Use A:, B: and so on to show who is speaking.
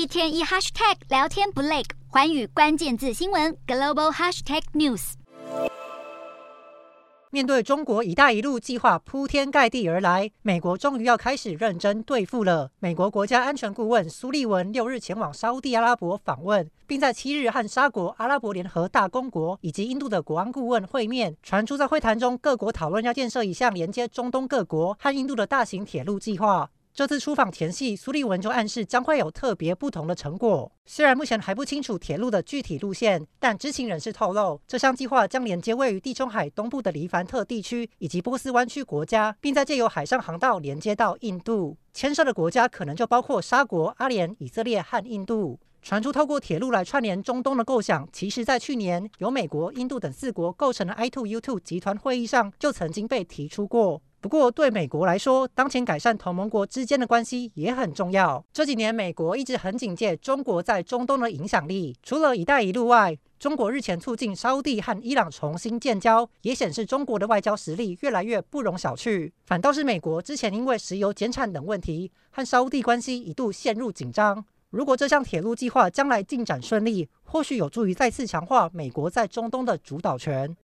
A: 一天一 hashtag 聊天不累，寰宇关键字新闻 global hashtag news。
B: 面对中国“一带一路”计划铺天盖地而来，美国终于要开始认真对付了。美国国家安全顾问苏利文六日前往沙乌地阿拉伯访问，并在七日和沙国、阿拉伯联合大公国以及印度的国安顾问会面。传出在会谈中，各国讨论要建设一项连接中东各国和印度的大型铁路计划。这次出访前夕，苏利文就暗示将会有特别不同的成果。虽然目前还不清楚铁路的具体路线，但知情人士透露，这项计划将连接位于地中海东部的黎凡特地区以及波斯湾区国家，并在借由海上航道连接到印度。牵涉的国家可能就包括沙国、阿联、以色列和印度。传出透过铁路来串联中东的构想，其实在去年由美国、印度等四国构成的 I2U2 集团会议上就曾经被提出过。不过，对美国来说，当前改善同盟国之间的关系也很重要。这几年，美国一直很警戒中国在中东的影响力。除了“一带一路”外，中国日前促进沙乌地和伊朗重新建交，也显示中国的外交实力越来越不容小觑。反倒是美国之前因为石油减产等问题，和沙乌地关系一度陷入紧张。如果这项铁路计划将来进展顺利，或许有助于再次强化美国在中东的主导权。